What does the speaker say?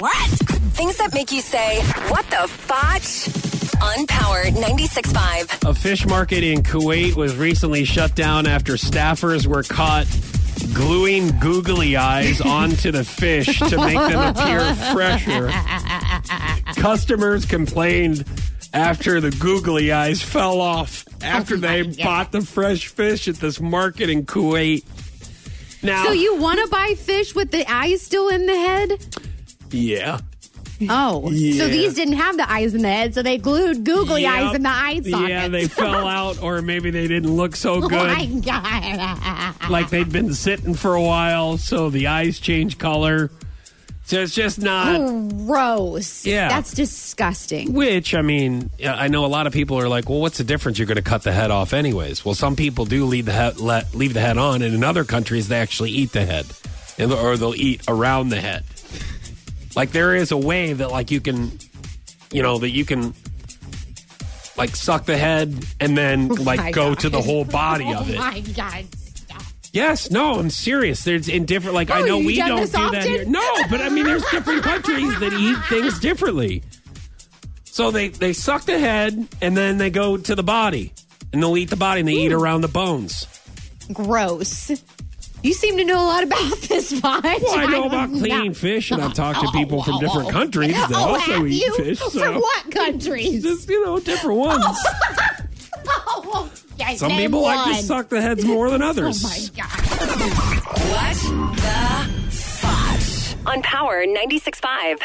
What? Things that make you say, what the fotch? On Power 96.5. A fish market in Kuwait was recently shut down after staffers were caught gluing googly eyes onto the fish to make them appear fresher. Customers complained after the googly eyes fell off after oh they bought the fresh fish at this market in Kuwait. Now, So you want to buy fish with the eyes still in the head? Yeah. Oh, Yeah. so these didn't have the eyes in the head, so they glued googly Yep. eyes in the eye sockets. Yeah, they fell out, or maybe they didn't look so Oh my good. god! like they'd been sitting for a while, so the eyes change color. So it's just not. Gross. Yeah. that's disgusting. Which I mean, I know a lot of people are like, "Well, what's the difference? You're going to cut the head off anyways." Well, some people do leave the head let, leave the head on, and in other countries they actually eat the head, or they'll eat around the head. Like there is a way that like you can, you know, that you can like suck the head and then oh like Oh go God. to the whole body of Oh it. my god! Stop. Yes, no, I'm serious. There's in different like I Oh, know we don't do that here. No, but I mean there's different countries that eat things differently. So they they suck the head and then they go to the body. And they'll eat the body and they eat around the bones. Gross. You seem to know a lot about this, Vaughn. Well, I know don't about cleaning fish and I've talked to oh, people from different oh. countries that oh, also have eat you? fish. From So what countries? just you know, different oh. ones. Oh, okay, Some name people like to suck the heads more than Oh others. my god! What the fotch? On Power 96.5.